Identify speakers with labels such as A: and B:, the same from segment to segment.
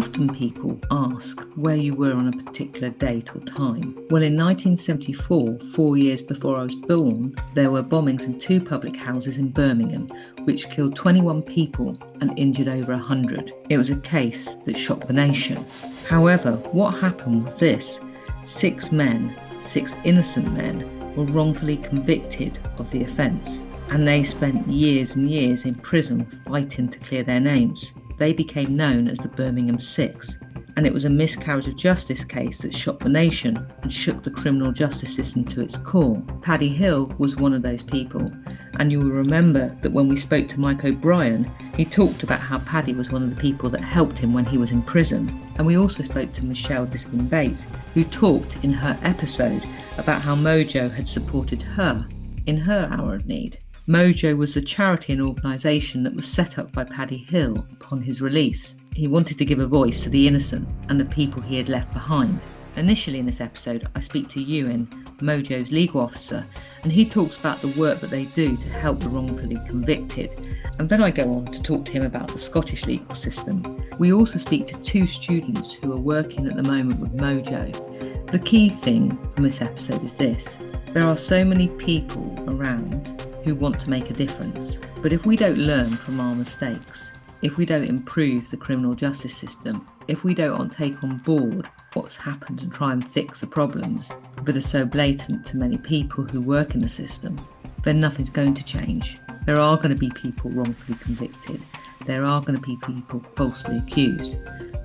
A: Often people ask where you were on a particular date or time. Well, in 1974, four years before I was born, there were bombings in two public houses in Birmingham, which killed 21 people and injured over 100. It was a case that shocked the nation. However, what happened was this six men, six innocent men, were wrongfully convicted of the offence, and they spent years and years in prison fighting to clear their names they became known as the Birmingham Six, and it was a miscarriage of justice case that shocked the nation and shook the criminal justice system to its core. Paddy Hill was one of those people, and you will remember that when we spoke to Mike O'Brien, he talked about how Paddy was one of the people that helped him when he was in prison. And we also spoke to Michelle Diskin Bates, who talked in her episode about how Mojo had supported her in her hour of need. Mojo was a charity and organisation that was set up by Paddy Hill upon his release. He wanted to give a voice to the innocent and the people he had left behind. Initially, in this episode, I speak to Ewan, Mojo's legal officer, and he talks about the work that they do to help the wrongfully convicted. And then I go on to talk to him about the Scottish legal system. We also speak to two students who are working at the moment with Mojo. The key thing from this episode is this there are so many people around who want to make a difference. But if we don't learn from our mistakes, if we don't improve the criminal justice system, if we don't take on board what's happened and try and fix the problems that are so blatant to many people who work in the system, then nothing's going to change. There are going to be people wrongfully convicted. There are going to be people falsely accused.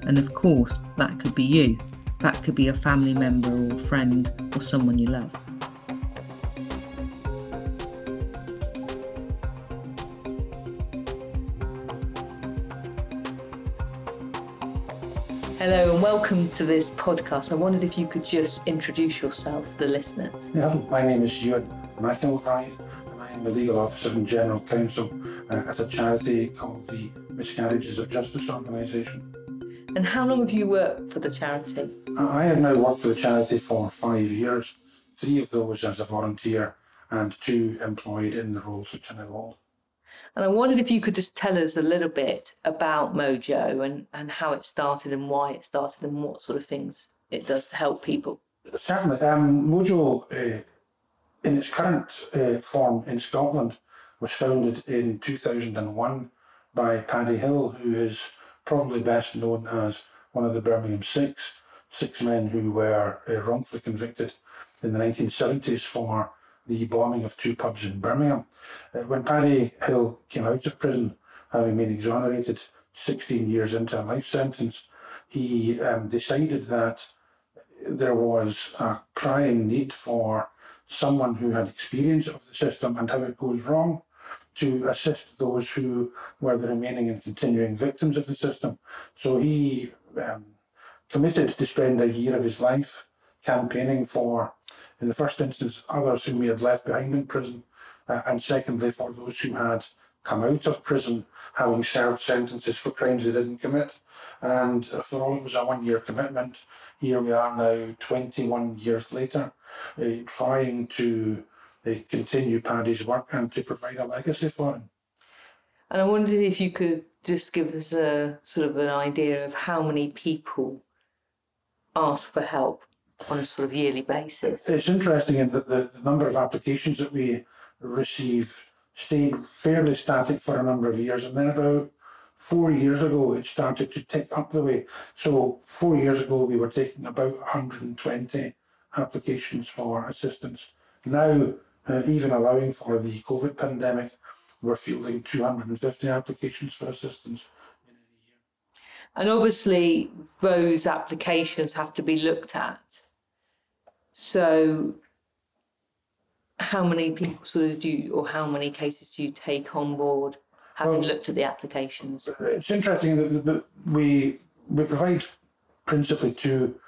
A: And of course, that could be you. That could be a family member or friend or someone you love. Hello and welcome to this podcast. I wondered if you could just introduce yourself to the listeners.
B: Yeah, my name is Ewan McIlvide and I am the legal officer and general counsel uh, at a charity called the Miscarriages of Justice Organisation.
A: And how long have you worked for the charity?
B: I have now worked for the charity for five years, three of those as a volunteer and two employed in the roles which I now hold.
A: And I wondered if you could just tell us a little bit about Mojo and, and how it started and why it started and what sort of things it does to help people.
B: Certainly. Um, Mojo, uh, in its current uh, form in Scotland, was founded in 2001 by Paddy Hill, who is probably best known as one of the Birmingham Six, six men who were uh, wrongfully convicted in the 1970s for the bombing of two pubs in Birmingham. Uh, when Paddy Hill came out of prison, having been exonerated 16 years into a life sentence, he um, decided that there was a crying need for someone who had experience of the system and how it goes wrong to assist those who were the remaining and continuing victims of the system. So he um, committed to spend a year of his life campaigning for in the first instance, others whom we had left behind in prison, uh, and secondly, for those who had come out of prison having served sentences for crimes they didn't commit. And for all it was a one year commitment, here we are now, 21 years later, uh, trying to uh, continue Paddy's work and to provide a legacy for him.
A: And I wondered if you could just give us a sort of an idea of how many people ask for help on a sort of yearly basis.
B: It's interesting in that the, the number of applications that we receive stayed fairly static for a number of years, and then about four years ago it started to tick up the way. So four years ago we were taking about 120 applications for assistance. Now, uh, even allowing for the COVID pandemic, we're fielding 250 applications for assistance.
A: And obviously, those applications have to be looked at so, how many people sort of do, you, or how many cases do you take on board, having well, looked at the applications?
B: It's interesting that, that we we provide principally two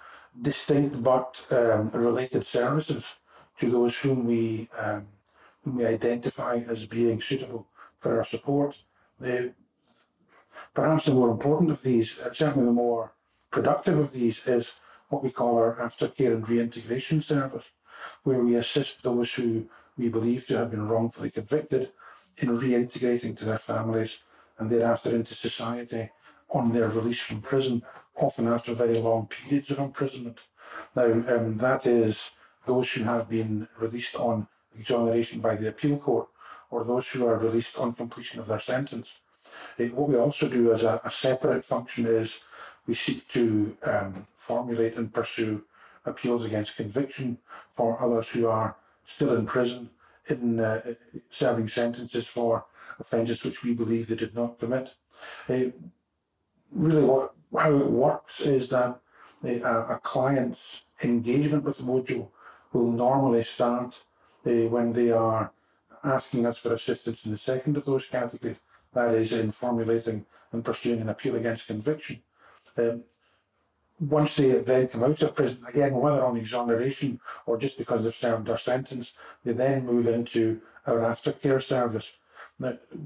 B: distinct but um, related services to those whom we um, whom we identify as being suitable for our support. The, perhaps the more important of these, uh, certainly the more productive of these, is what we call our aftercare and reintegration service, where we assist those who we believe to have been wrongfully convicted in reintegrating to their families and thereafter into society on their release from prison often after very long periods of imprisonment. Now, um, that is those who have been released on exoneration by the appeal court or those who are released on completion of their sentence. Uh, what we also do as a, a, separate function is we seek to um, formulate and pursue appeals against conviction for others who are still in prison in uh, serving sentences for offences which we believe they did not commit. Uh, really, what, how it works is that uh, a client's engagement with Mojo will normally start uh, when they are asking us for assistance in the second of those categories, that is, in formulating and pursuing an appeal against conviction. Um, once they then come out of prison, again, whether on exoneration or just because they've served their sentence, they then move into our aftercare service,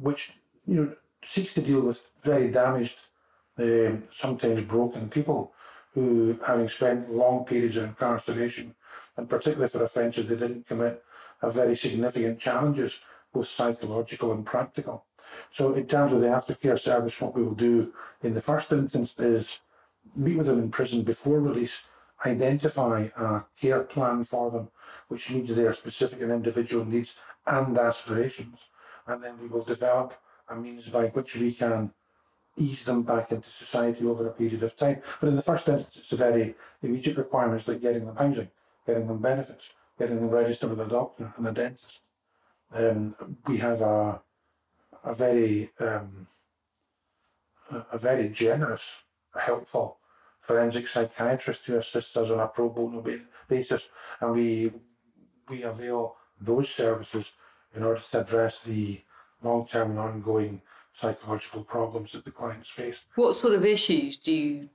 B: which you know seeks to deal with very damaged, um, sometimes broken people who, having spent long periods of incarceration, and particularly for offences they didn't commit, have very significant challenges, both psychological and practical. So, in terms of the aftercare service, what we will do in the first instance is meet with them in prison before release, identify a care plan for them, which meets their specific and individual needs and aspirations, and then we will develop a means by which we can ease them back into society over a period of time. But in the first instance, it's a very immediate requirements like getting them housing, getting them benefits, getting them registered with a doctor and a dentist. Um, we have a a very um, a very generous, helpful forensic psychiatrist who assists us on a pro bono basis, and we we avail those services in order to address the long term and ongoing psychological problems that the clients face.
A: What sort of issues do you,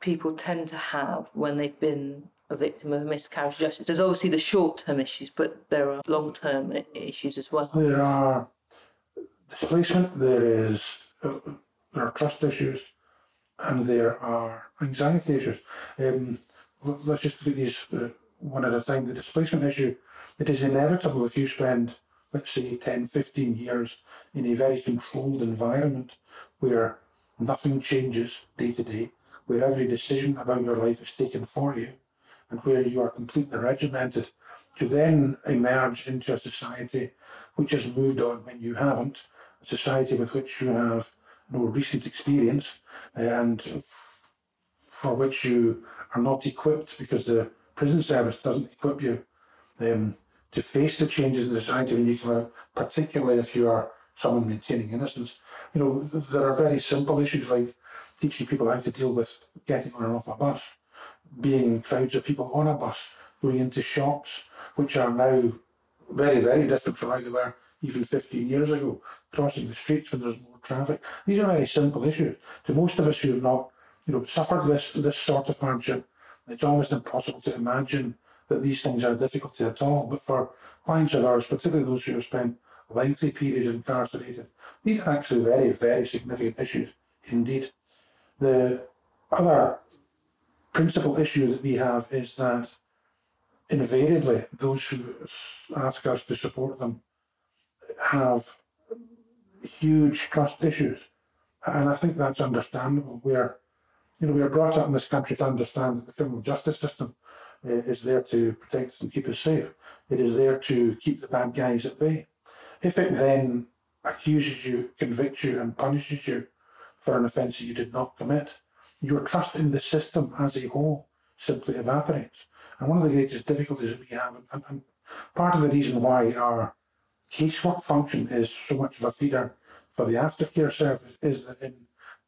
A: people tend to have when they've been a victim of a miscarriage of justice? There's obviously the short term issues, but there are long term issues as well.
B: There are displacement, there is uh, there are trust issues, and there are anxiety issues. Um, let's just look at these uh, one at a time. The displacement issue, it is inevitable if you spend let's say 10, 15 years in a very controlled environment where nothing changes day to day, where every decision about your life is taken for you, and where you are completely regimented, to then emerge into a society which has moved on when you haven't, a society with which you have no recent experience, and f- for which you are not equipped because the prison service doesn't equip you. Um, to face the changes in society when you come out, particularly if you are someone maintaining innocence. You know, there are very simple issues like teaching people how to deal with getting on and off a bus, being in crowds of people on a bus, going into shops, which are now very, very different from how they were even 15 years ago, crossing the streets when there's more traffic. These are very simple issues. To most of us who have not, you know, suffered this, this sort of hardship, it's almost impossible to imagine that these things are difficult at all. But for clients of ours, particularly those who have spent lengthy periods incarcerated, these are actually very, very significant issues indeed. The other principal issue that we have is that invariably those who ask us to support them have huge trust issues. And I think that's understandable. We're, you know, we are brought up in this country to understand that the criminal justice system uh, is there to protect us and keep us safe. It is there to keep the bad guys at bay. If it then accuses you, convicts you, and punishes you for an offence that you did not commit, your trust in the system as a whole simply evaporates. And one of the greatest difficulties that we have, and, and part of the reason why our casework function is so much of a feeder for the aftercare service, is that in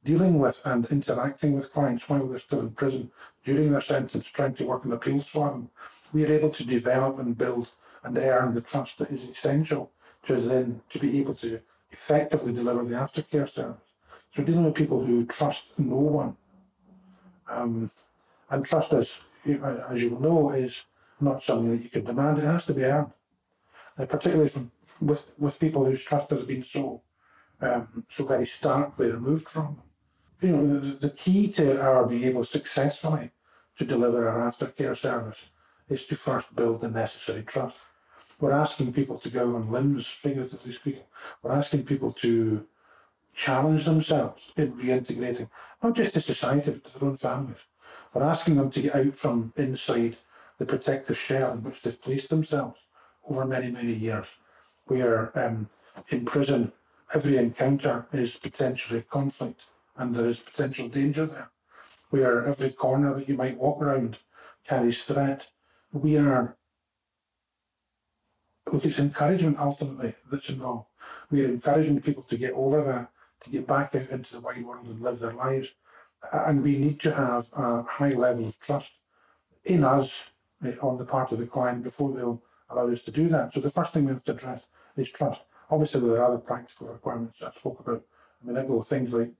B: dealing with and interacting with clients while they're still in prison during their sentence, trying to work on appeals for them, we are able to develop and build and earn the trust that is essential to then to be able to effectively deliver the aftercare service. So dealing with people who trust no one, um, and trust, as as you will know, is not something that you can demand. It has to be earned, particularly from, with with people whose trust has been so um, so very starkly removed from them you know, the, the key to our being able successfully to deliver our aftercare service is to first build the necessary trust. We're asking people to go on limbs, figuratively speaking. We're asking people to challenge themselves in reintegrating, not just to society, but to their own families. We're asking them to get out from inside the protective shell in which they've placed themselves over many, many years, where um, in prison every encounter is potentially conflict and there is potential danger there, where every corner that you might walk around carries threat. We are, look, it's encouragement ultimately that's involved. We are encouraging people to get over that, to get back out into the wide world and live their lives. And we need to have a high level of trust in us uh, on the part of the client before they'll allow us to do that. So the first thing we have to address is trust. Obviously, there are other practical requirements I spoke about. I mean, I go things like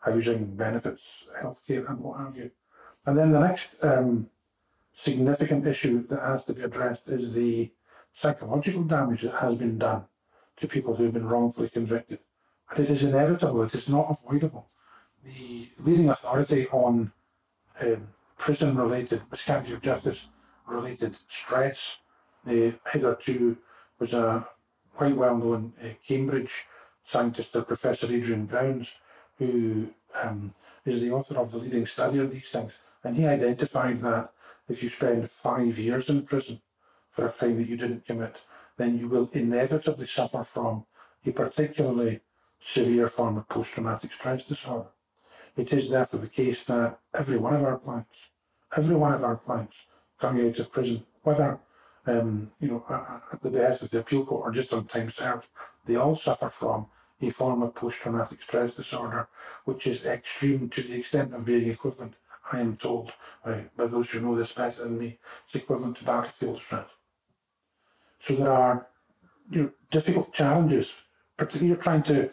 B: housing, benefits, healthcare, and what have you. And then the next um, significant issue that has to be addressed is the psychological damage that has been done to people who have been wrongfully convicted. And it is inevitable, it is not avoidable. The leading authority on um, prison related miscarriage of justice related stress uh, hitherto was a quite well known uh, Cambridge scientist, uh, Professor Adrian Grounds, who um, is the author of the leading study on these things. And he identified that if you spend five years in prison for a crime that you didn't commit, then you will inevitably suffer from a particularly severe form of post traumatic stress disorder. It is therefore the case that every one of our clients, every one of our clients coming out of prison, whether um, you know, at the behest of the appeal court or just on time served, they all suffer from a form of post-traumatic stress disorder, which is extreme to the extent of being equivalent, I am told, by, by those who know this better than me, it's equivalent to battlefield stress. So there are you know, difficult challenges, particularly you're trying to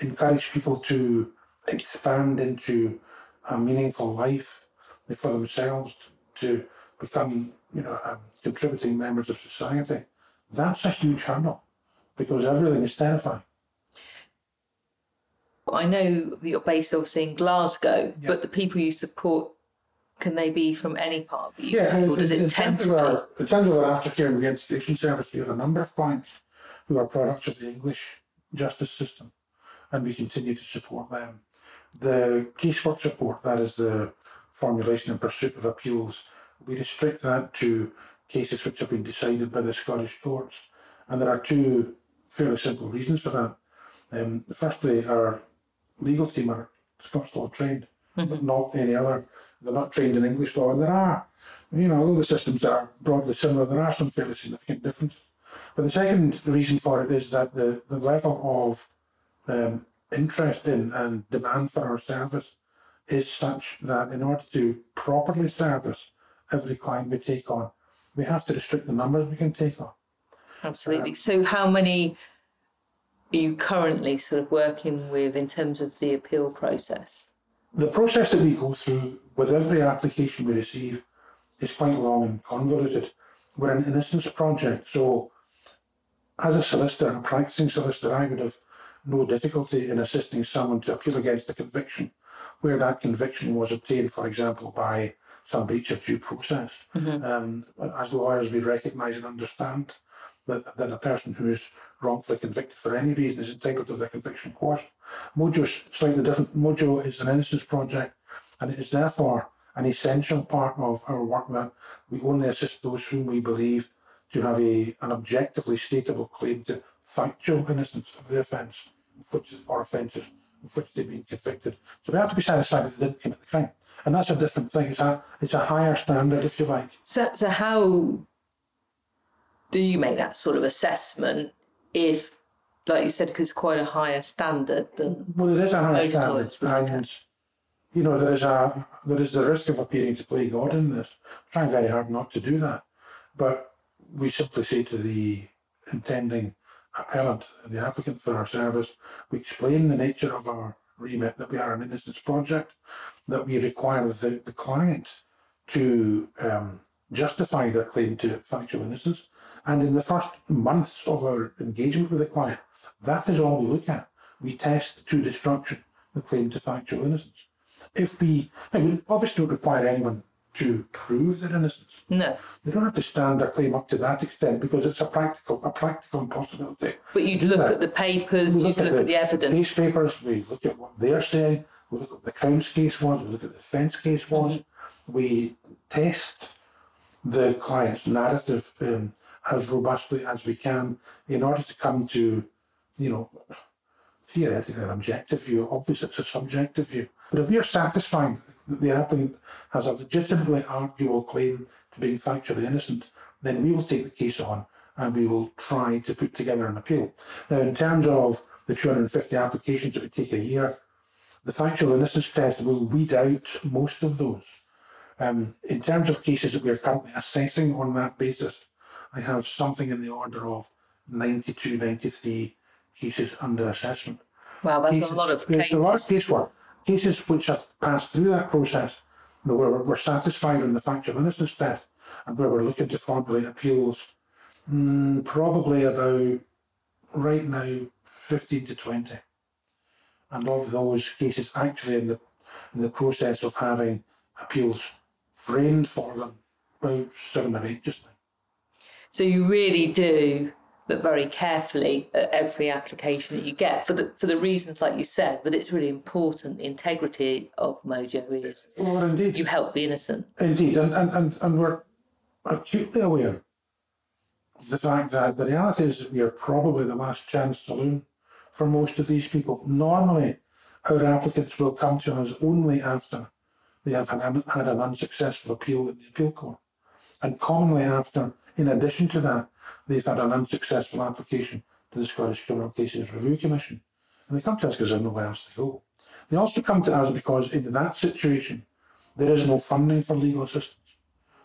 B: encourage people to expand into a meaningful life for themselves, to become you know um, contributing members of society. That's a huge hurdle because everything is terrifying.
A: I know that you're based obviously in Glasgow, yeah. but the people you support can they be from any part of the UK,
B: yeah,
A: or does
B: in,
A: it tend
B: to our, In terms of our aftercare and reintegration service, we have a number of clients who are products of the English justice system, and we continue to support them. The casework support, that is the formulation and pursuit of appeals, we restrict that to cases which have been decided by the Scottish courts, and there are two fairly simple reasons for that. Um, firstly, our legal team are Scots law trained, mm-hmm. but not any other. They're not trained in English law, and there are, you know, although the systems are broadly similar, there are some fairly significant differences. But the second reason for it is that the, the level of um, interest in and demand for our service is such that in order to properly service every client we take on, we have to restrict the numbers we can take on.
A: Absolutely. Um, so, how many are you currently sort of working with in terms of the appeal process?
B: The process that we go through with every application we receive is quite long and convoluted. We're an innocence project, so as a solicitor, a practicing solicitor, I would have no difficulty in assisting someone to appeal against a conviction where that conviction was obtained, for example, by some breach of due process. Mm-hmm. Um, as lawyers, we recognise and understand that, that a person who is wrongfully convicted for any reason is entitled to the conviction quashed. Mojo is slightly different. Mojo is an innocence project, and it is therefore an essential part of our work that we only assist those whom we believe to have a, an objectively stateable claim to factual innocence of the offence which, are offences of which they've been convicted. So we have to be satisfied that they didn't commit the crime. And that's a different thing. It's a, it's a higher standard, if you like.
A: So, so how do you make that sort of assessment if, like you said, because it's quite a higher standard than
B: well, it is a higher standard, and you know there is a there is the risk of appearing to play God in this. Trying very hard not to do that, but we simply say to the intending appellant, the applicant for our service, we explain the nature of our remit that we are an innocence project, that we require the, the client to um, justify their claim to factual innocence. And in the first months of our engagement with the client, that is all we look at. We test to destruction the claim to factual innocence. If we, we obviously don't require anyone to prove their innocence.
A: No.
B: They don't have to stand their claim up to that extent because it's a practical a practical impossibility.
A: But you'd look
B: Yeah.
A: at the papers,
B: We
A: you'd look at the evidence.
B: case papers, we look at what they're saying, we look at what the Crown's case was, we look at the defence case was,
A: Mm-hmm.
B: we test the client's narrative um, as robustly as we can in order to come to, you know, theoretically an objective view. Obviously, it's a subjective view. But if we are satisfied that the applicant has a legitimately arguable claim to being factually innocent, then we will take the case on and we will try to put together an appeal. Now, in terms of the 250 applications that would take a year, the factual innocence test will weed out most of those. Um, in terms of cases that we are currently assessing on that basis, I have something in the order of 92, 93 cases under assessment.
A: Wow, that's
B: cases,
A: a lot of cases.
B: It's a lot of casework. Cases which have passed through that process, you know, where we're, we're satisfied on the factual innocence test, and where we're looking to formulate appeals, mm, probably about right now 15 to 20. And of those cases actually in the in the process of having appeals framed for them, about seven or eight just now.
A: So you really do look very carefully at every application that you get for the for the reasons like you said that it's really important. The integrity of Mojo is
B: Well, indeed.
A: you help the innocent.
B: Indeed, and, and, and, and we're acutely aware of the fact that the reality is that we are probably the last chance saloon for most of these people. Normally, our applicants will come to us only after they have had, an- had an unsuccessful appeal in the appeal court. And commonly after, in addition to that, they've had an unsuccessful application to the Scottish Criminal Cases Review Commission. And they come to us because there's nowhere else to go. They also come to us because in that situation, there is no funding for legal assistance.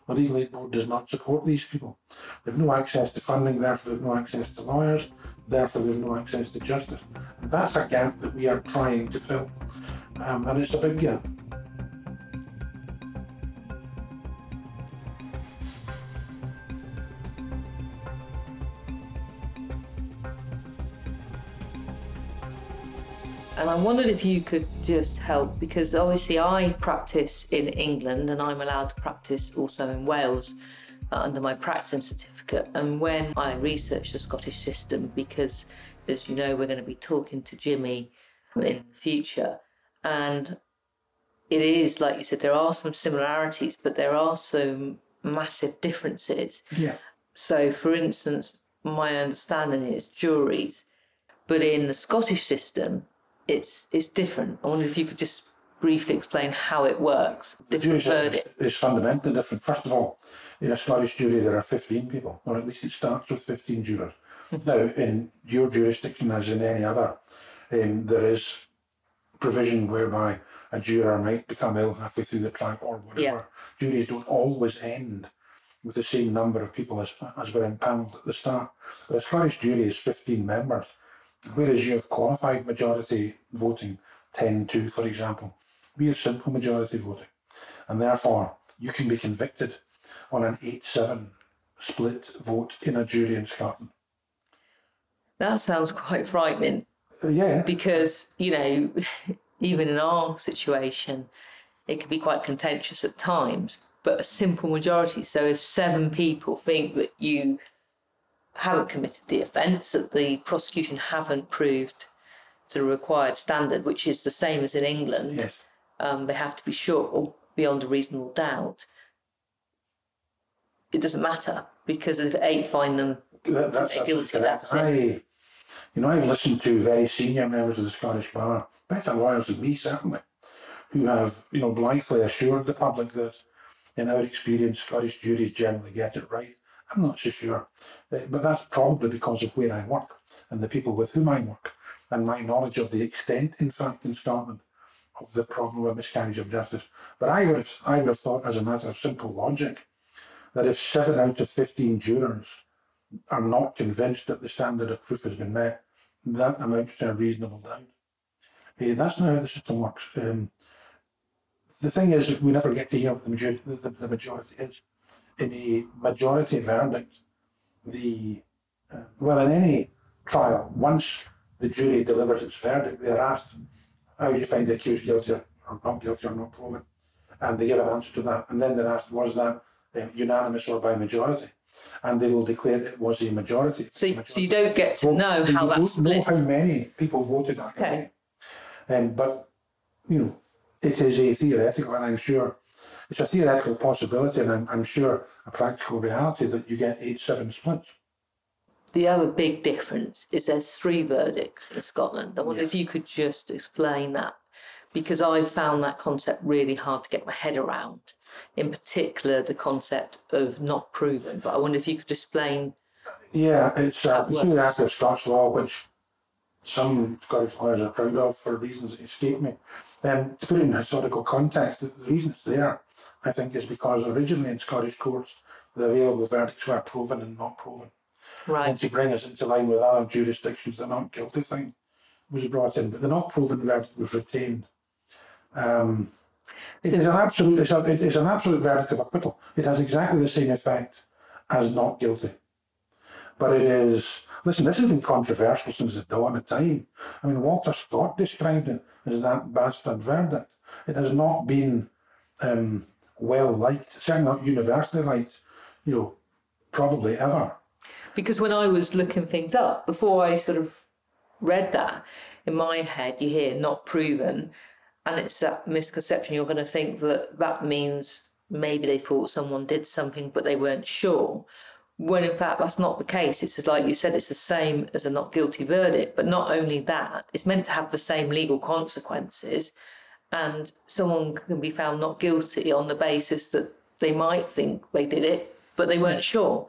B: The Legal Aid Board does not support these people. They have no access to funding, therefore they have no access to lawyers, therefore they have no access to justice. And that's a gap that we are trying to fill. Um, and it's a big gap.
A: And I wondered if you could just help because obviously I practice in England and I'm allowed to practice also in Wales uh, under my practicing certificate. And when I researched the Scottish system, because as you know, we're going to be talking to Jimmy in the future, and it is like you said, there are some similarities, but there are some massive differences.
B: Yeah.
A: So, for instance, my understanding is juries, but in the Scottish system, it's it's different. I wonder if you could just briefly explain how it works.
B: The
A: verdict.
B: is fundamentally different. First of all, in a Scottish jury, there are 15 people, or at least it starts with 15 jurors. now, in your jurisdiction, as in any other, um, there is provision whereby a juror might become ill halfway through the trial or whatever.
A: Yeah.
B: Juries don't always end with the same number of people as, as were impaneled at the start. But a Scottish jury is 15 members, whereas you have qualified majority voting, 10 2, for example. We have simple majority voting, and therefore you can be convicted on an 8 7 split vote in a jury in Scotland.
A: That sounds quite frightening
B: Uh, yeah,
A: because you know, even in our situation, it can be quite contentious at times. But a simple majority. So if seven people think that you haven't committed the offence, that the prosecution haven't proved to the required standard, which is the same as in England,
B: yes.
A: um, they have to be sure beyond a reasonable doubt. It doesn't matter because if eight find them
B: That, that's
A: guilty, that's.
B: I, you know, I've listened to very senior members of the Scottish Bar, better lawyers than me certainly, who have, you know, blithely assured the public that, in our experience, Scottish juries generally get it right. I'm not so sure, Uh, but that's probably because of where I work and the people with whom I work, and my knowledge of the extent, in fact, in Scotland, of the problem of miscarriage of justice. But I would have, I would have thought, as a matter of simple logic, that if seven out of fifteen jurors are not convinced that the standard of proof has been met, that amounts to a reasonable doubt. Eh, that's not how the system works. Um, the thing is, we never get to hear what the, the, the majority is. In a majority verdict, the uh, well, in any trial, once the jury delivers its verdict, they're asked, "How do you find the accused guilty or, not guilty or not proven?" and they give an answer to that, and then they're asked, was that um, unanimous or by majority? And they will declare it was a majority.
A: So,
B: majority.
A: so you don't get to know how that's
B: split.
A: You
B: don't know how many people voted that okay. way. Um, but, you know, it is a theoretical, and I'm sure it's a theoretical possibility, and I'm, I'm sure a practical reality that you get 8 7 splits.
A: The other big difference is there's three verdicts in Scotland. I wonder yes. if you could just explain that because I found that concept really hard to get my head around. In particular, the concept of not proven. But I wonder if you could explain.
B: Yeah, it's uh, a peculiar act of Scots law, which some Scottish lawyers are proud of for reasons that escape me. Um, to put it in historical context, the reason it's there, I think, is because originally in Scottish courts, the available verdicts were proven and not proven.
A: Right.
B: And to bring us into line with other jurisdictions, the not guilty thing was brought in, but the not proven verdict was retained. Um, it is an absolute. It's, a, it is an absolute verdict of acquittal. It has exactly the same effect as not guilty, but it is. Listen, this has been controversial since the dawn of time. I mean, Walter Scott described it as that bastard verdict. It has not been um, well liked, certainly not universally liked. You know, probably ever.
A: Because when I was looking things up, before I sort of read that, in my head, you hear not proven, and it's that misconception you're going to think that that means maybe they thought someone did something, but they weren't sure. When in fact, that's not the case. It's like you said, it's the same as a not guilty verdict, but not only that, it's meant to have the same legal consequences. And someone can be found not guilty on the basis that they might think they did it, but they weren't sure.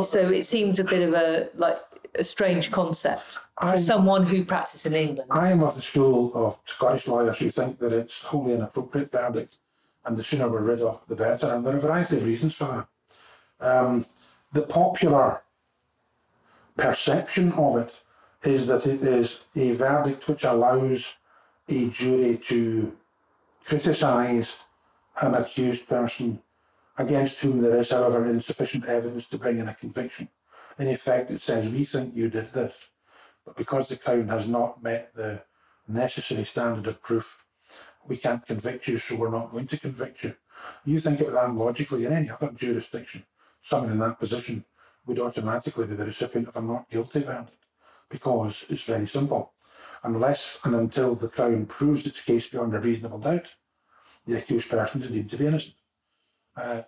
A: So it seems a bit of a like a strange concept for I'm, someone who practices in England.
B: I am of the school of Scottish lawyers who think that it's wholly inappropriate verdict, and the sooner we're rid of it, the better. And there are a variety of reasons for that. Um, the popular perception of it is that it is a verdict which allows a jury to criticise an accused person against whom there is, however, insufficient evidence to bring in a conviction. In effect, it says, We think you did this, but because the Crown has not met the necessary standard of proof, we can't convict you, so we're not going to convict you. You think about that logically in any other jurisdiction, someone in that position would automatically be the recipient of a not guilty verdict because it's very simple. Unless and until the Crown proves its case beyond a reasonable doubt, the accused person is deemed to be innocent. Uh,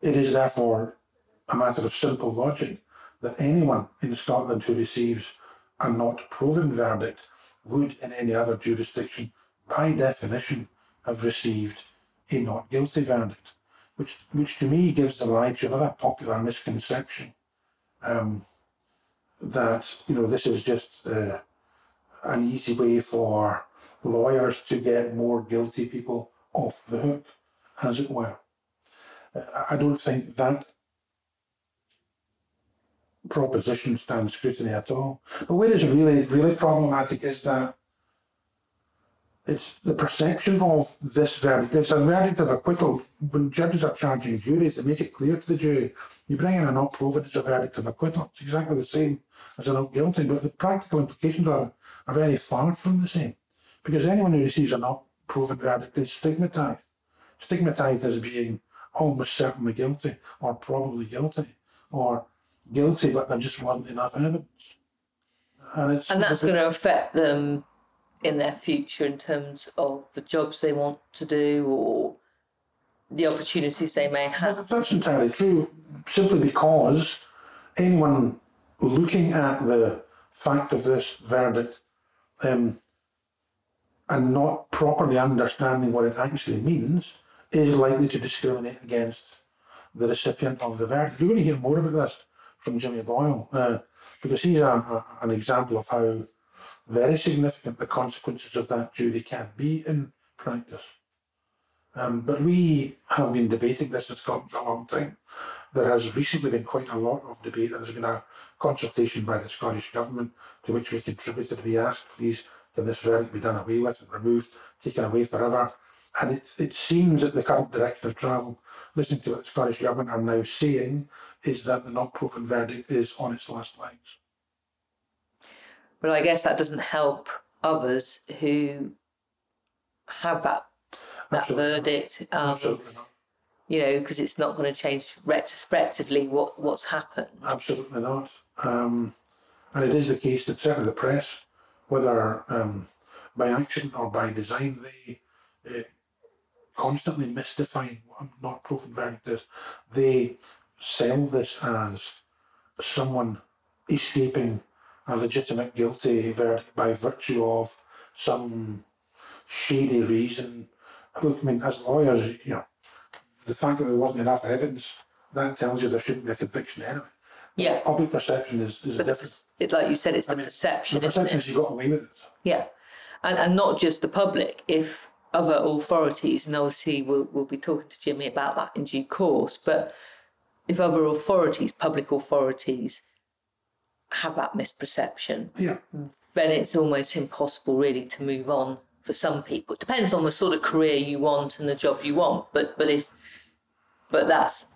B: it is therefore a matter of simple logic that anyone in Scotland who receives a not proven verdict would in any other jurisdiction, by definition, have received a not guilty verdict, which, which to me gives the lie to another popular misconception um, that you know this is just uh, an easy way for lawyers to get more guilty people off the hook, as it were. I don't think that proposition stands scrutiny at all. But where it's really, really problematic is that it's the perception of this verdict. It's a verdict of acquittal. When judges are charging juries, they make it clear to the jury, you bring in a not proven, it's a verdict of acquittal. It's exactly the same as a not guilty, but the practical implications are, are very far from the same. Because anyone who receives a not proven verdict is stigmatized. Stigmatized as being almost certainly guilty, or probably guilty, or guilty, but there just wasn't enough evidence.
A: And, it's and that's going to affect them in their future in terms of the jobs they want to do or the opportunities they may have.
B: That's entirely true, simply because anyone looking at the fact of this verdict um, and not properly understanding what it actually means is likely to discriminate against the recipient of the verdict. You're going to hear more about this from Jimmy Boyle, uh, because he's a, a, an example of how very significant the consequences of that jury can be in practice. Um, but we have been debating this in Scotland for a long time. There has recently been quite a lot of debate. and There's been a consultation by the Scottish Government to which we contributed. We asked, please, can this verdict be done away with and removed, taken away forever? And it, it seems that the current direction of travel, listening to what the Scottish Government are now saying, is that the not proven verdict is on its last legs.
A: But I guess that doesn't help others who have that that
B: Absolutely
A: verdict. Um,
B: Absolutely not.
A: you know, because it's not going to change retrospectively what what's happened.
B: Absolutely not. Um, and it is the case that certainly the press, whether um, by accident or by design, they uh, constantly misdefine what a not proven verdict is. They sell this as someone escaping a legitimate guilty verdict by virtue of some shady reason. Look, I mean, as lawyers, you know, the fact that there wasn't enough evidence, that tells you there shouldn't be a conviction anyway.
A: Yeah,
B: Public perception is, is a
A: but
B: different.
A: it, like you said, it's the
B: mean,
A: perception,
B: The perception is you got away with it.
A: Yeah, and and not just the public. If other authorities, and obviously we'll we'll be talking to Jimmy about that in due course, but if other authorities, public authorities, have that misperception,
B: Yeah.
A: then it's almost impossible really to move on for some people. It depends on the sort of career you want and the job you want, but but if but that's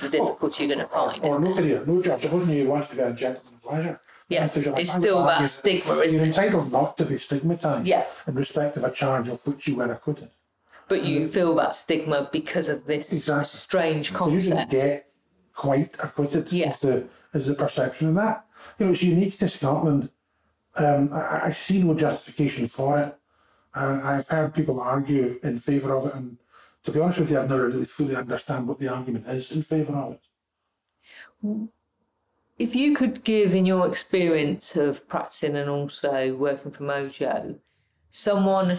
A: the difficulty you're going to find.
B: Or
A: isn't
B: no
A: it?
B: career, no job. Supposing you want to be a gentleman of leisure.
A: Yeah, it's still that stigma,
B: You're
A: isn't it?
B: entitled not to be stigmatised
A: Yeah.
B: in respect of a charge of which you were acquitted.
A: But you feel that stigma because of this
B: Exactly.
A: strange concept.
B: You didn't get quite acquitted
A: Yeah.
B: is the is the perception of that. You know, it's unique to Scotland. Um, I, I see no justification for it. Uh, I've heard people argue in favour of it, and to be honest with you, I've never really fully understand what the argument is in favour of it.
A: If you could give, in your experience of practicing and also working for Mojo, someone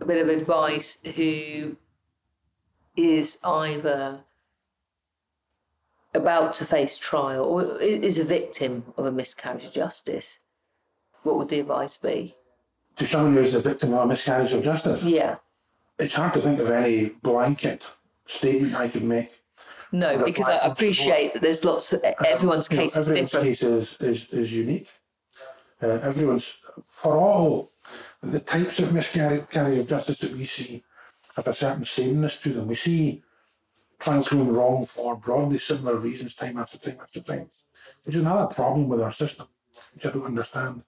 A: a bit of advice who is either about to face trial or is a victim of a miscarriage of justice, what would the advice be?
B: To someone who is a victim of a miscarriage of justice,
A: Yeah.
B: it's hard to think of any blanket statement I could make.
A: No, because I appreciate that there's lots of everyone's
B: You know,
A: case is
B: everyone's
A: different.
B: case is, is, is unique. Uh, everyone's, for all the types of miscarriage of justice that we see have a certain sameness to them. We see trials going wrong for broadly similar reasons time after time after time, which is another problem with our system, which I don't understand.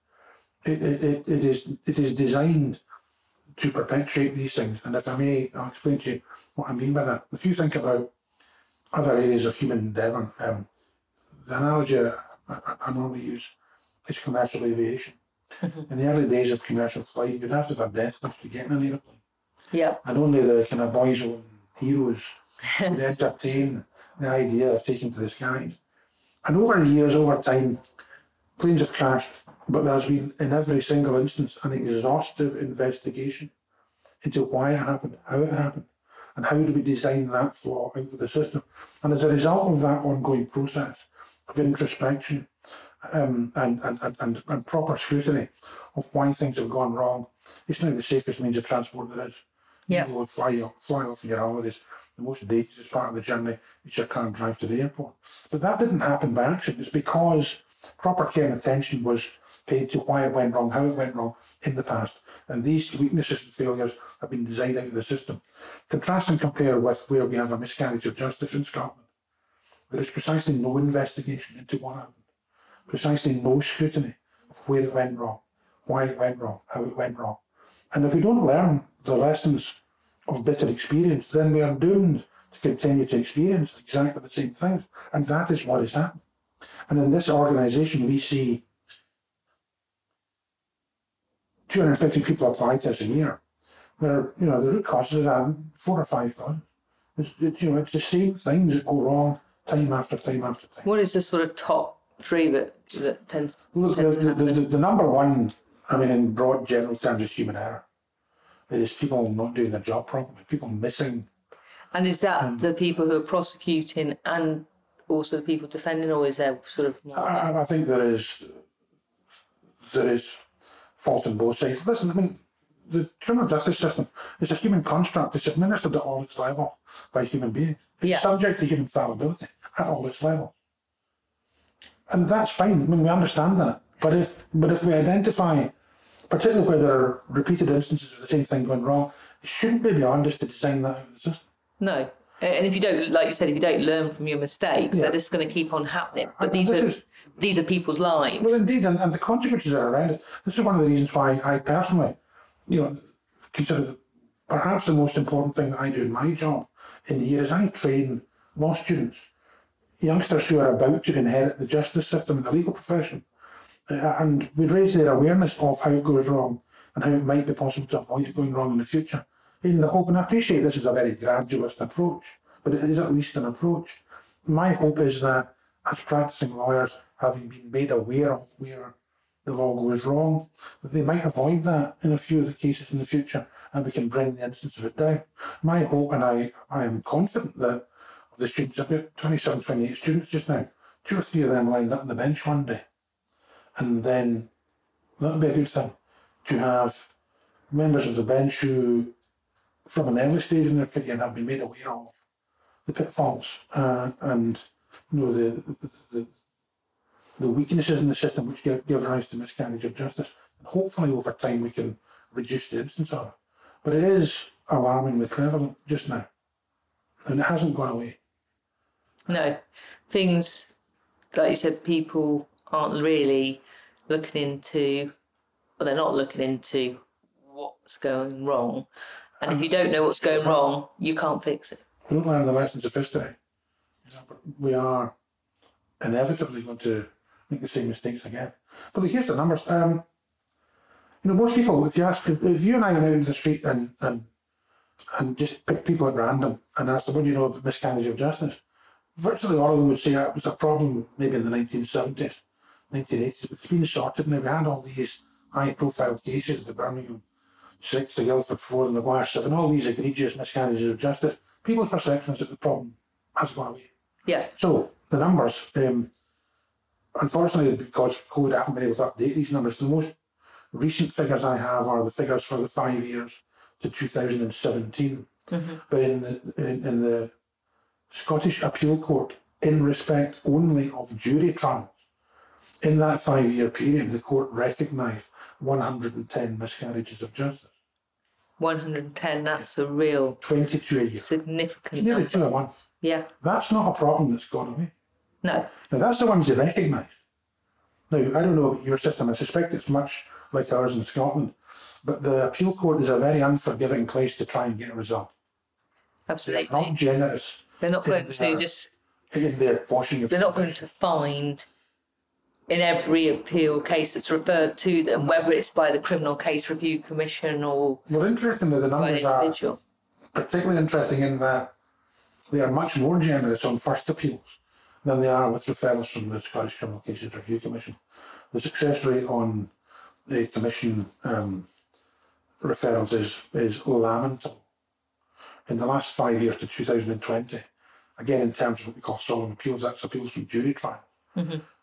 B: It, it, it, is it is designed to perpetuate these things, and if I may, I'll explain to you what I mean by that. If you think about other areas of human endeavour, um, the analogy I, I, I normally use is commercial aviation. In the early days of commercial flight, you'd have to have a death wish to get in an aeroplane.
A: Yeah.
B: And only the kind of boys' own heroes would entertain the idea of taking to the skies. And over years, over time, planes have crashed, but there's been, in every single instance, an exhaustive investigation into why it happened, how it happened, and how do we design that flaw out of the system. And as a result of that ongoing process of introspection um, and, and, and, and, and proper scrutiny of why things have gone wrong, it's now the safest means of transport there is.
A: Yeah.
B: You go and fly, off- fly off on your holidays. The most dangerous part of the journey is your car drive to the airport. But that didn't happen by accident. It's because proper care and attention was paid to why it went wrong, how it went wrong in the past. And these weaknesses and failures have been designed out of the system. Contrast and compare with where we have a miscarriage of justice in Scotland. There is precisely no investigation into what happened, precisely no scrutiny of where it went wrong, why it went wrong, how it went wrong. And if we don't learn the lessons of bitter experience, then we are doomed to continue to experience exactly the same things. And that is what is happening. And in this organisation, we see 250 people apply to us a year. Where, you know, the root causes are four or five causes. It's, it's, you know, it's the same things that go wrong time after time after time.
A: What is the sort of top three that that tends,
B: Look, the,
A: tends to
B: the, the, the, the number one, I mean, in broad general terms, is human error. It is people not doing their job properly, people missing.
A: And is that
B: um,
A: the people who are prosecuting and also the people defending, or is there sort of?
B: I, I think there is there is fault on both sides. Listen, I mean, the criminal justice system is a human construct. It's administered at all its level by human beings. It's
A: Yeah.
B: subject to human fallibility at all its level, And that's fine. I mean, we understand that. But if but if we identify, particularly where there are repeated instances of the same thing going wrong, it shouldn't be beyond us to design that out of the system.
A: No. And if you don't, like you said, if you don't learn from your mistakes,
B: Yeah.
A: they're just going to keep on happening. But
B: And
A: these are
B: is-
A: these are people's lives.
B: Well, indeed, and, and the consequences are around it. This is one of the reasons why I personally, you know, consider the perhaps the most important thing that I do in my job in the years I train law students, youngsters who are about to inherit the justice system and the legal profession. Uh, and we raise their awareness of how it goes wrong and how it might be possible to avoid it going wrong in the future. In the hope, and I appreciate this is a very gradualist approach, but it is at least an approach. My hope is that as practicing lawyers, having been made aware of where the law goes wrong, that they might avoid that in a few of the cases in the future and we can bring the instance of it down. My hope, and I, I am confident that of the students, got 27, 28 students just now, two or three of them lined up on the bench one day. And then that'll be a good thing to have members of the bench who, from an early stage in their career, have been made aware of the pitfalls uh, and you know the, the the weaknesses in the system which give, give rise to miscarriage of justice. And hopefully, over time, we can reduce the instance of it. But it is alarmingly prevalent just now, and it hasn't gone away.
A: No, things like you said, people aren't really looking into, well, they're not looking into what's going wrong. And if you don't know what's going wrong, you can't fix it.
B: We don't learn the lessons of history, you know, but we are inevitably going to make the same mistakes again. But here's the numbers. Um, you know, most people, if you ask, if, if you and I went out into the street and, and and just pick people at random and ask them, what do you know about miscarriage of justice? Virtually all of them would say that was a problem maybe in the 1970s, 1980s, but it's been sorted now. We had all these high profile cases, the Birmingham 6, the Guildford 4, and the Maguire 7, all these egregious miscarriages of justice. People's perception is that the problem has gone away.
A: Yeah.
B: So the numbers, um, unfortunately, because COVID, I haven't been able to update these numbers. The most recent figures I have are the figures for the five years to 2017. But in the, in, in the Scottish Appeal Court, in respect only of jury trials, in that five year period, the court recognised 110 miscarriages of justice,
A: 110, that's a real
B: 22 a year.
A: significant
B: Nearly
A: number.
B: two a month.
A: Yeah.
B: That's not a problem that's gone away.
A: No.
B: Now, that's the ones they recognise. Now, I don't know about your system. I suspect it's much like ours in Scotland. But the appeal court is a very unforgiving place to try and get a result.
A: Absolutely.
B: They're not generous
A: They're not
B: in
A: going to just,
B: their
A: they're not going to find in every appeal case that's referred to them, whether it's by the Criminal Case Review Commission or
B: Well, interestingly, the numbers are particularly interesting in that they are much more generous on first appeals than they are with referrals from the Scottish Criminal Cases Review Commission. The success rate on the commission um, referrals is, is lamentable. In the last five years to 2020, again in terms of what we call solemn appeals, that's appeals from jury trial,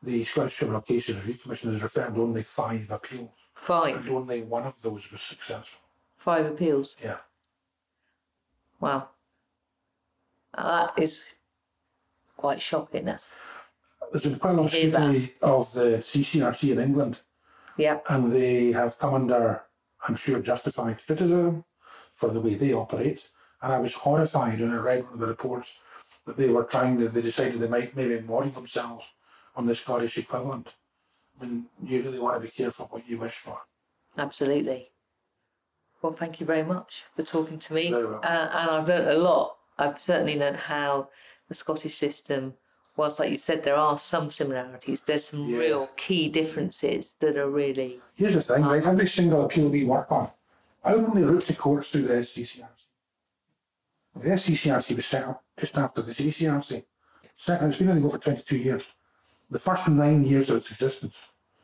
B: the Scottish Criminal Cases Review Commission has referred only five appeals,
A: Five.
B: and only one of those was successful.
A: Five appeals.
B: Yeah.
A: Wow. That is quite shocking. That.
B: There's been quite a lot of scrutiny of the CCRC in England,
A: Yeah.
B: and they have come under, I'm sure, justified criticism for the way they operate. And I was horrified when I read one of the reports that they were trying to, they decided they might maybe model themselves on the Scottish equivalent. I mean, you really want to be careful what you wish for.
A: Absolutely. Well, thank you very much for talking to me. Uh, and I've learnt a lot. I've certainly learnt how the Scottish system, whilst, like you said, there are some similarities, there's some
B: Yeah.
A: real key differences that are really.
B: Here's the thing, right? Every single appeal we work on, I only route to courts through the SCCRC. The SCCRC was set up just after the CCRC. Set, it's been on the go for 22 years. The first nine years of its existence,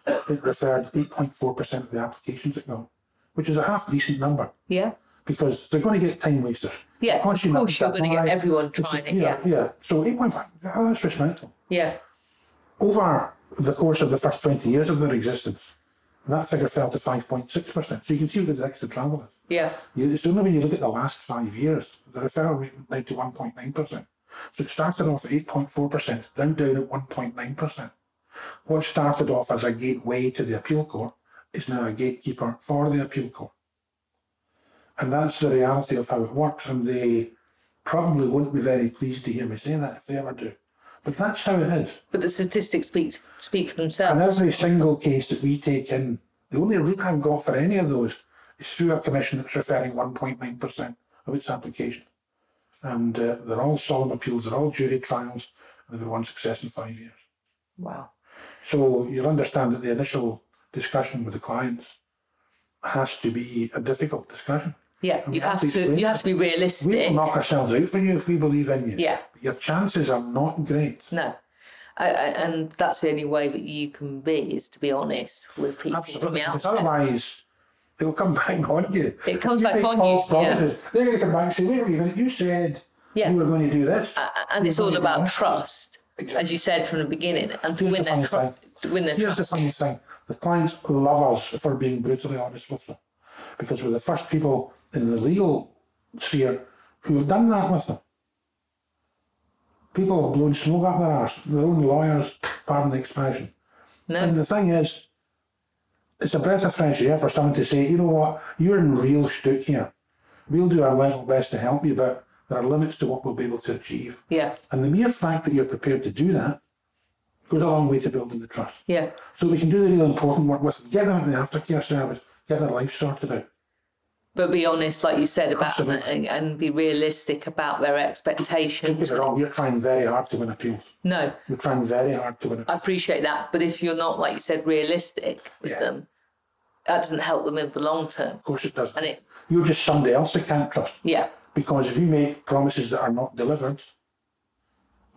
B: it referred 8.4% of the applications it got, which is a half decent number
A: Yeah.
B: because they're going to get time wasters.
A: Yeah. Of course, you're going to get everyone trying it.
B: yeah,
A: Yeah.
B: yeah. So 8.5, oh, that's respectable
A: Yeah.
B: over the course of the first 20 years of their existence, that figure fell to 5.6%. So you can see what the direction of travel is.
A: Yeah.
B: You- It's only when you look at the last five years, the referral rate went down to 1.9%. So it started off at 8.4%, then down at 1.9%. What started off as a gateway to the appeal court is now a gatekeeper for the appeal court. And that's the reality of how it works. And they probably won't be very pleased to hear me say that if they ever do. But that's how it is.
A: But the statistics speak, speak for themselves.
B: And every single case that we take in, the only route I've got for any of those is through a commission that's referring 1.9% of its application. And uh, they're all solemn appeals, they're all jury trials, and they've won success in five years.
A: Wow.
B: So you'll understand that the initial discussion with the clients has to be a difficult discussion.
A: Yeah,
B: And
A: you
B: have
A: have
B: to
A: to you have to be realistic.
B: We will
A: realistic.
B: knock ourselves out for you if we believe in you.
A: Yeah.
B: But your chances are not great.
A: No. I, I, and that's the only way that you can be is to be honest with people from
B: Absolutely.
A: the
B: Because
A: outset.
B: otherwise, it'll come back on you.
A: It comes back on you, yeah.
B: They're going to come back and say, wait a minute, you said
A: Yeah.
B: you were going to do this.
A: A- and it's all
B: going to do
A: about trust, as you said from the beginning, and to
B: Here's
A: win
B: the
A: their trust. To win their
B: Here's the funny thing. The clients love us for being brutally honest with them. Because we're the first people in the legal sphere who have done that with them. People have blown smoke up their arse, their own lawyers, pardon the expression. And the thing is, it's a breath of fresh air for someone to say, you know what, you're in real stook here. We'll do our level best to help you, but there are limits to what we'll be able to achieve.
A: yeah,
B: And the mere fact that you're prepared to do that goes a long way to building the trust.
A: yeah.
B: So we can do the real important work with them, get them into the aftercare service, get their life sorted out.
A: But be honest, like you said, about them and, and be realistic about their
B: Don't
A: expectations.
B: get me wrong, you're trying very hard to win appeals.
A: No,
B: You're trying very hard to win
A: I appreciate that. But if you're not, like you said, realistic with
B: Yeah.
A: them, that doesn't help them in the long term.
B: Of course it doesn't.
A: And it,
B: You're just somebody else they can't trust.
A: yeah,
B: Because if you make promises that are not delivered,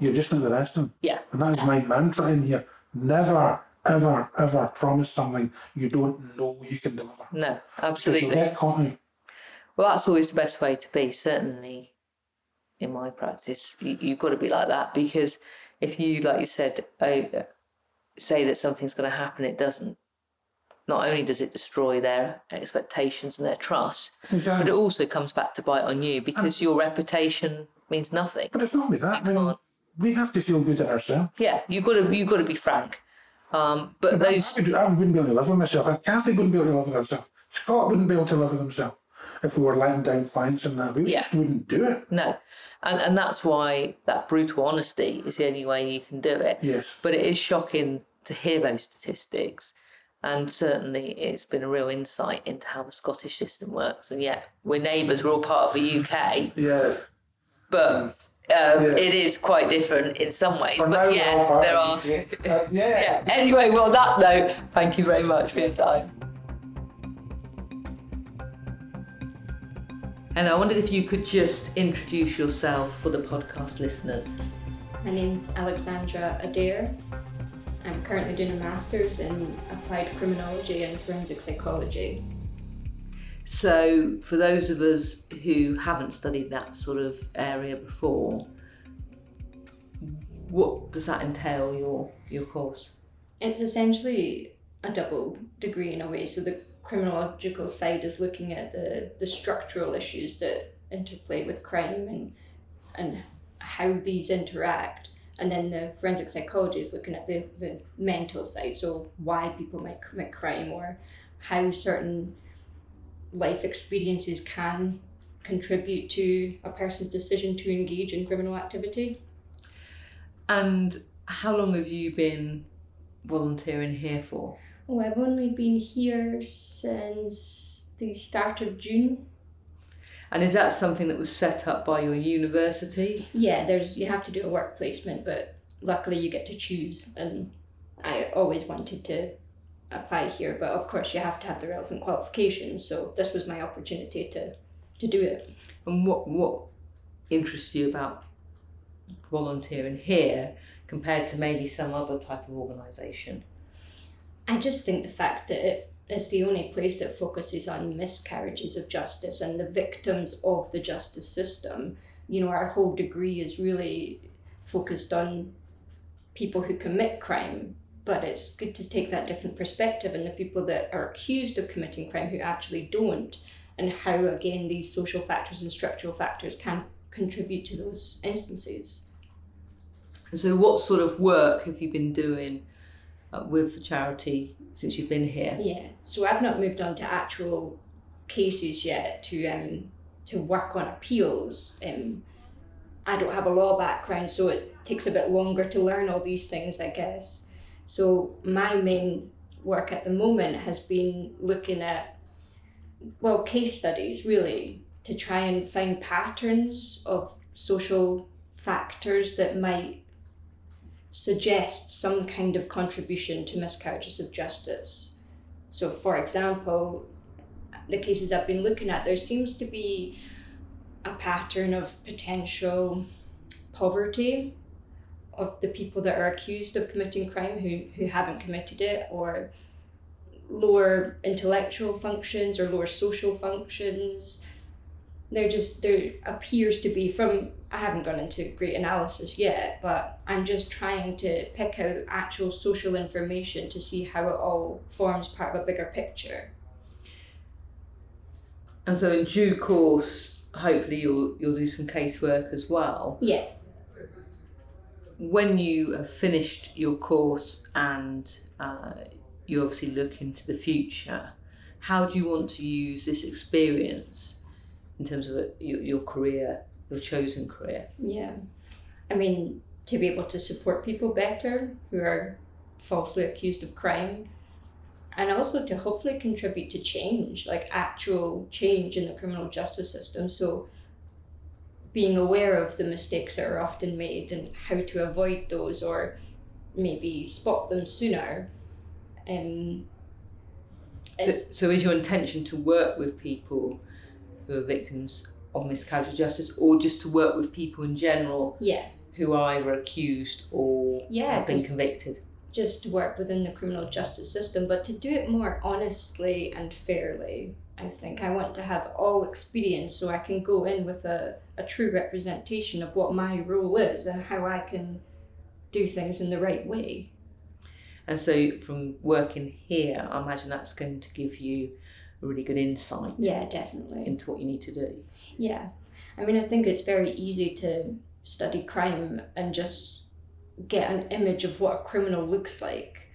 B: you're just like the rest of them.
A: yeah,
B: And that is my mantra in here. Never, ever, ever promise something you don't know you can deliver.
A: no,
B: Because
A: absolutely.
B: get caught out.
A: Well, that's always the best way to be, certainly in my practice. You, you've got to be like that because if you, like you said, oh, say that something's going to happen, it doesn't. Not only does it destroy their expectations and their trust, but it also comes back to bite on you because your reputation means nothing.
B: But it's not only that. I mean, we have to feel good in ourselves.
A: Yeah, you've got to you've got to be frank. Um, but
B: I,
A: those,
B: would, I wouldn't be able to live with myself. And Kathy wouldn't be able to live with herself. Scott wouldn't be able to live with himself if we were letting down clients and that. We
A: Yeah.
B: just wouldn't do it.
A: no, and and that's why that brutal honesty is the only way you can do it.
B: Yes.
A: But it is shocking to hear those statistics. And certainly it's been a real insight into how the Scottish system works. And yet we're neighbours, we're all part of the UK,
B: Yeah.
A: but um,
B: Yeah.
A: it is quite different in some ways.
B: For
A: but yeah, there are.
B: Uh, yeah.
A: Yeah. Anyway, well, that note, thank you very much for your time. And I wondered if you could just introduce yourself for the podcast listeners.
C: My name's Alexandra Adair. I'm currently doing a master's in applied criminology and forensic psychology.
A: So, for those of us who haven't studied that sort of area before, what does that entail? Your your course?
C: It's essentially a double degree in a way. So the criminological side is looking at the, the structural issues that interplay with crime and and how these interact. And then the forensic psychology is looking at the, the mental side, so why people might commit crime or how certain life experiences can contribute to a person's decision to engage in criminal activity.
A: And how long have you been volunteering here for?
C: Oh, I've only been here since the start of June.
A: And is that something that was set up by your university?
C: Yeah, there's you have to do a work placement, but luckily you get to choose. And I always wanted to apply here, but of course you have to have the relevant qualifications. So this was my opportunity to to do it.
A: And what what interests you about volunteering here compared to maybe some other type of organisation?
C: I just think the fact that it is the only place that focuses on miscarriages of justice and the victims of the justice system. You know, our whole degree is really focused on people who commit crime, but it's good to take that different perspective and the people that are accused of committing crime who actually don't, and how, again, these social factors and structural factors can contribute to those instances.
A: So, what sort of work have you been doing with the charity since you've been here?
C: Yeah, so I've not moved on to actual cases yet to um to work on appeals. Um, I don't have a law background, so it takes a bit longer to learn all these things, I guess. So my main work at the moment has been looking at well, case studies really to try and find patterns of social factors that might suggest some kind of contribution to miscarriages of justice. So, for example, the cases I've been looking at, there seems to be a pattern of potential poverty of the people that are accused of committing crime who, who haven't committed it or lower intellectual functions or lower social functions there just there appears to be from I haven't gone into great analysis yet, but I'm just trying to pick out actual social information to see how it all forms part of a bigger picture.
A: And so in due course, hopefully you'll you'll do some casework as well.
C: Yeah.
A: When you have finished your course and uh, you obviously look into the future, how do you want to use this experience in terms of your, your career, your chosen career?
C: Yeah. I mean, to be able to support people better who are falsely accused of crime and also to hopefully contribute to change, like actual change in the criminal justice system. So, being aware of the mistakes that are often made and how to avoid those or maybe spot them sooner. Um,
A: so, so, is your intention to work with people who are victims of miscarriage of justice, or just to work with people in general
C: yeah.
A: who are either accused or
C: yeah,
A: have been convicted?
C: Just to work within the criminal justice system, but to do it more honestly and fairly. I think I want to have all experience so I can go in with a, a true representation of what my role is and how I can do things in the right way.
A: And so, from working here, I imagine that's going to give you a really good insight.
C: Yeah, definitely.
A: Into what you need to do.
C: Yeah. I mean, I think it's very easy to study crime and just get an image of what a criminal looks like.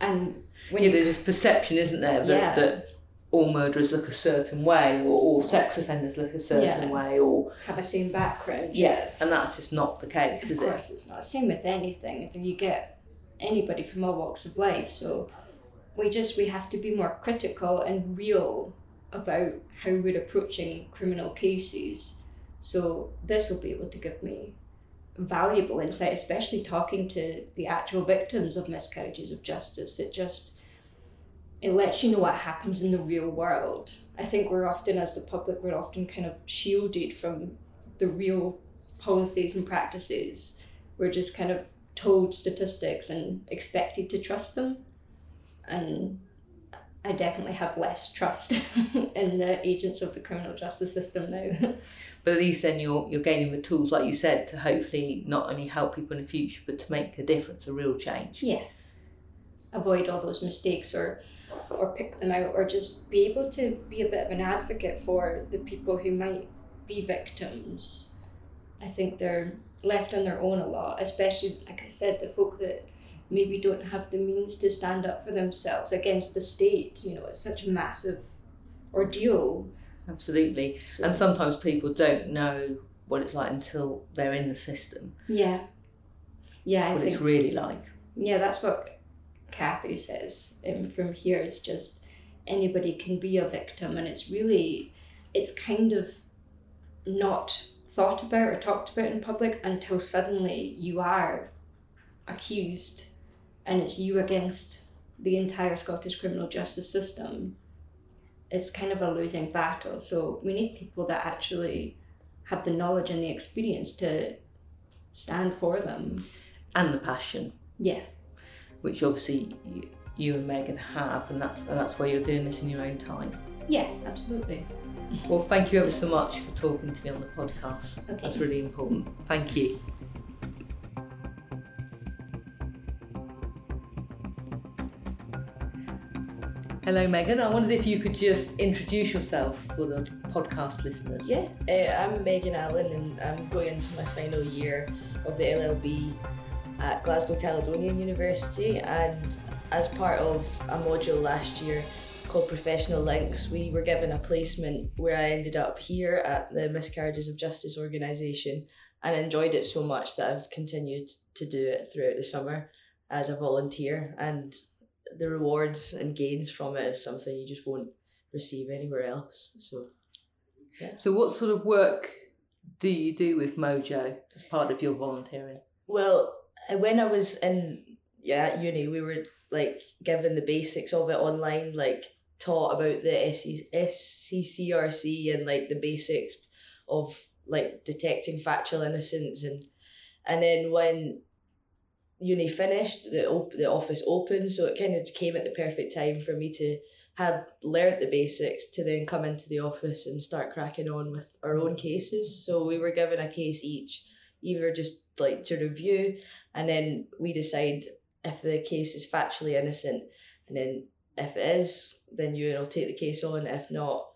C: And
A: when yeah, there's this perception, isn't there, that, yeah. that all murderers look a certain way, or all sex offenders look a certain yeah. way, or
C: have a same background.
A: Yeah, and that's just not the case,
C: of
A: is
C: it? Of course, it's not. The same with anything. You get anybody from all walks of life, so we just we have to be more critical and real about how we're approaching criminal cases. So this will be able to give me valuable insight, especially talking to the actual victims of miscarriages of justice. It just it lets you know what happens in the real world. I think we're often, as the public, we're often kind of shielded from the real policies and practices. We're just kind of told statistics and expected to trust them and I definitely have less trust in the agents of the criminal justice system now.
A: but at least then you're you're gaining the tools, like you said, to hopefully not only help people in the future, but to make a difference, a real change.
C: Yeah. Avoid all those mistakes or or pick them out or just be able to be a bit of an advocate for the people who might be victims. I think they're left on their own a lot, especially like I said, the folk that maybe don't have the means to stand up for themselves against the state. You know, it's such a massive ordeal.
A: Absolutely. So, and sometimes people don't know what it's like until they're in the system.
C: Yeah. Yeah, I
A: what
C: think,
A: it's really like.
C: Yeah, that's what Kathy says. And from here, it's just anybody can be a victim, and it's really, it's kind of not thought about or talked about in public until suddenly you are accused and it's you against the entire Scottish criminal justice system, it's kind of a losing battle. So we need people that actually have the knowledge and the experience to stand for them.
A: And the passion.
C: Yeah.
A: Which obviously you, you and Megan have, and that's and that's why you're doing this in your own time.
C: Yeah, absolutely.
A: Well, thank you ever so much for talking to me on the podcast. Okay. That's really important. Thank you. Hello, Megan. I wondered if you could just introduce yourself for the podcast listeners.
D: Yeah, uh, I'm Megan Allen, and I'm going into my final year of the LLB at Glasgow Caledonian University. And as part of a module last year called Professional Links, we were given a placement where I ended up here at the Miscarriages of Justice organisation and enjoyed it so much that I've continued to do it throughout the summer as a volunteer. And the rewards and gains from it is something you just won't receive anywhere else. So
A: So, what sort of work do you do with Mojo as part of your volunteering?
D: Well, when I was in yeah uni, we were like given the basics of it online, like taught about the SCCRC and like the basics of like detecting factual innocence and and then when uni finished, the op- the office opened, so it kind of came at the perfect time for me to have learnt the basics to then come into the office and start cracking on with our own cases. So we were given a case each, either just like to review, and then we decide if the case is factually innocent, and then if it is, then you and I'll take the case on. If not,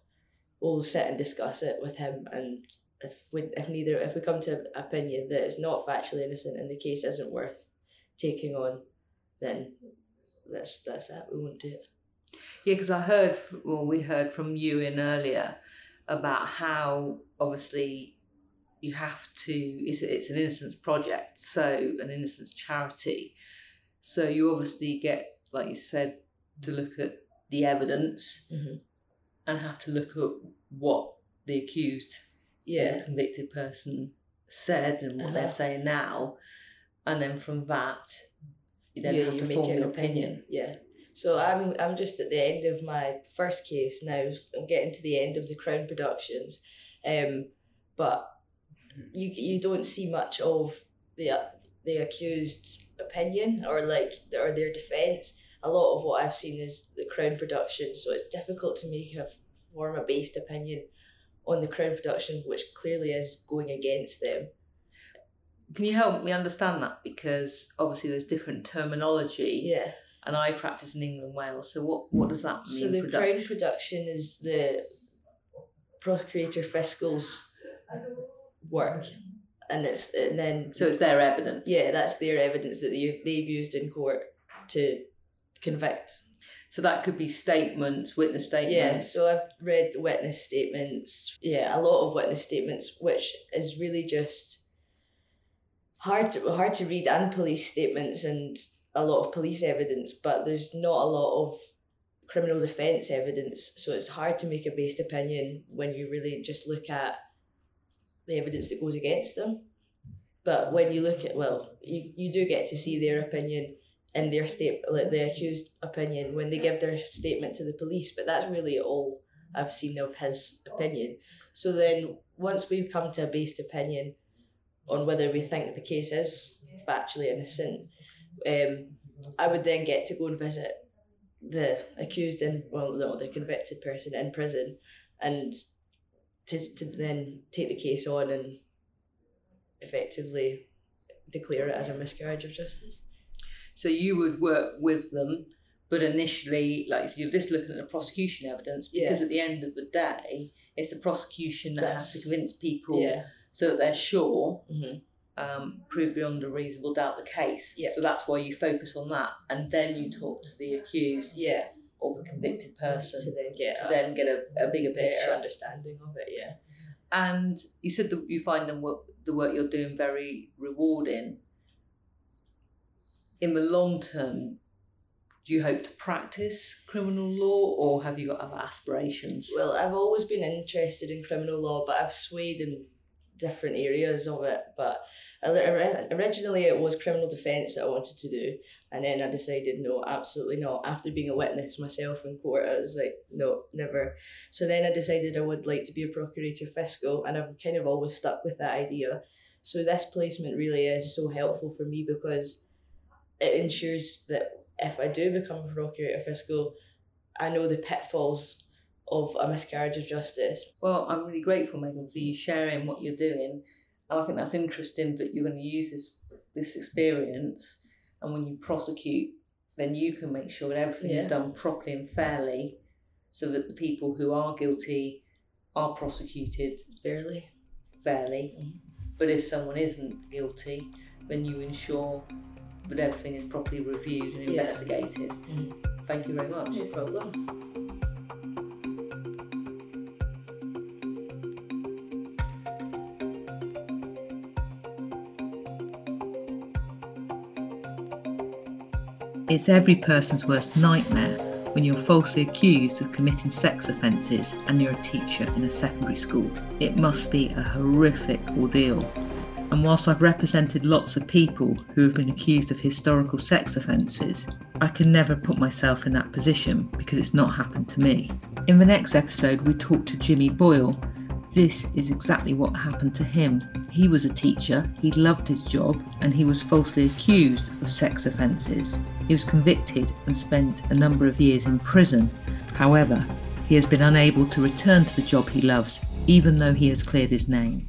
D: we'll sit and discuss it with him and. If we if neither if we come to an opinion that it's not factually innocent and the case isn't worth taking on, then that's that's that. We won't do it.
A: Yeah, because I heard, well, we heard from you in earlier about how obviously you have to, it's, it's an innocence project, so an innocence charity. So you obviously get, like you said, to look at the evidence
D: Mhm.
A: and have to look at what the accused,
D: Yeah,
A: the convicted person said and what
D: Uh-huh.
A: they're saying now. And then from that, you then
D: yeah,
A: have
D: you
A: to
D: make
A: form
D: an
A: your opinion.
D: Yeah. So I'm I'm just at the end of my first case now. I'm getting to the end of the Crown productions, um, but you you don't see much of the the accused's opinion or like or their defense. A lot of what I've seen is the Crown production, so it's difficult to make a form a based opinion on the Crown production, which clearly is going against them.
A: Can you help me understand that? Because obviously there's different terminology,
D: Yeah.
A: and I practice in England and Wales. So what what does that mean?
D: So the
A: produ-
D: Crown production is the Procurator Fiscal's work, and it's and then
A: so it's their evidence.
D: yeah, that's their evidence that they they've used in court to convict.
A: So that could be statements, witness statements.
D: Yeah, so I've read witness statements. Yeah, a lot of witness statements, which is really just hard to hard to read, and police statements and a lot of police evidence. But there's not a lot of criminal defence evidence, so it's hard to make a based opinion when you really just look at the evidence that goes against them. But when you look at well, you, you do get to see their opinion in their state like the accused opinion when they give their statement to the police but that's really all i've seen of his opinion so then once we come to a based opinion on whether we think the case is factually innocent. Um, i would then get to go and visit the accused in well no, the convicted person in prison and to, to then take the case on and effectively declare it as a miscarriage of justice.
A: So you would work with them, but initially, like so you're just looking at the prosecution evidence because
D: Yeah.
A: at the end of the day, it's the prosecution that has to convince people
D: yeah
A: so that they're sure,
D: hmm
A: um, prove beyond a reasonable doubt the case.
D: Yeah.
A: So that's why you focus on that, and then you talk to the accused
D: yeah
A: or the convicted person
D: to then get
A: to
D: a
A: then get a, a bigger picture.
D: understanding of it. Yeah.
A: And you said that you find the work, the work you're doing very rewarding. In the long term, do you hope to practice criminal law or have you got other aspirations?
D: Well, I've always been interested in criminal law, but I've swayed in different areas of it. But originally, it was criminal defence that I wanted to do, and then I decided no, absolutely not. After being a witness myself in court, I was like, no, never. So then I decided I would like to be a procurator fiscal, and I've kind of always stuck with that idea. So this placement really is so helpful for me because it ensures that if I do become a procurator fiscal, I know the pitfalls of a miscarriage of justice.
A: Well, I'm really grateful, Megan, for you sharing what you're doing. And I think that's interesting that you're going to use this this experience and when you prosecute, then you can make sure that everything is done properly and fairly so that the people who are guilty are prosecuted
D: Fairly.
A: fairly.
D: Mhm.
A: But if someone isn't guilty, then you ensure that everything is properly reviewed and
D: Yeah.
A: investigated.
D: Mhm.
A: Thank you very much.
D: No problem.
A: It's every person's worst nightmare when you're falsely accused of committing sex offences and you're a teacher in a secondary school. It must be a horrific ordeal. And whilst I've represented lots of people who have been accused of historical sex offences, I can never put myself in that position because it's not happened to me. In the next episode, we talk to Jimmy Boyle. This is exactly what happened to him. He was a teacher, he loved his job, and he was falsely accused of sex offences. He was convicted and spent a number of years in prison. However, he has been unable to return to the job he loves, even though he has cleared his name.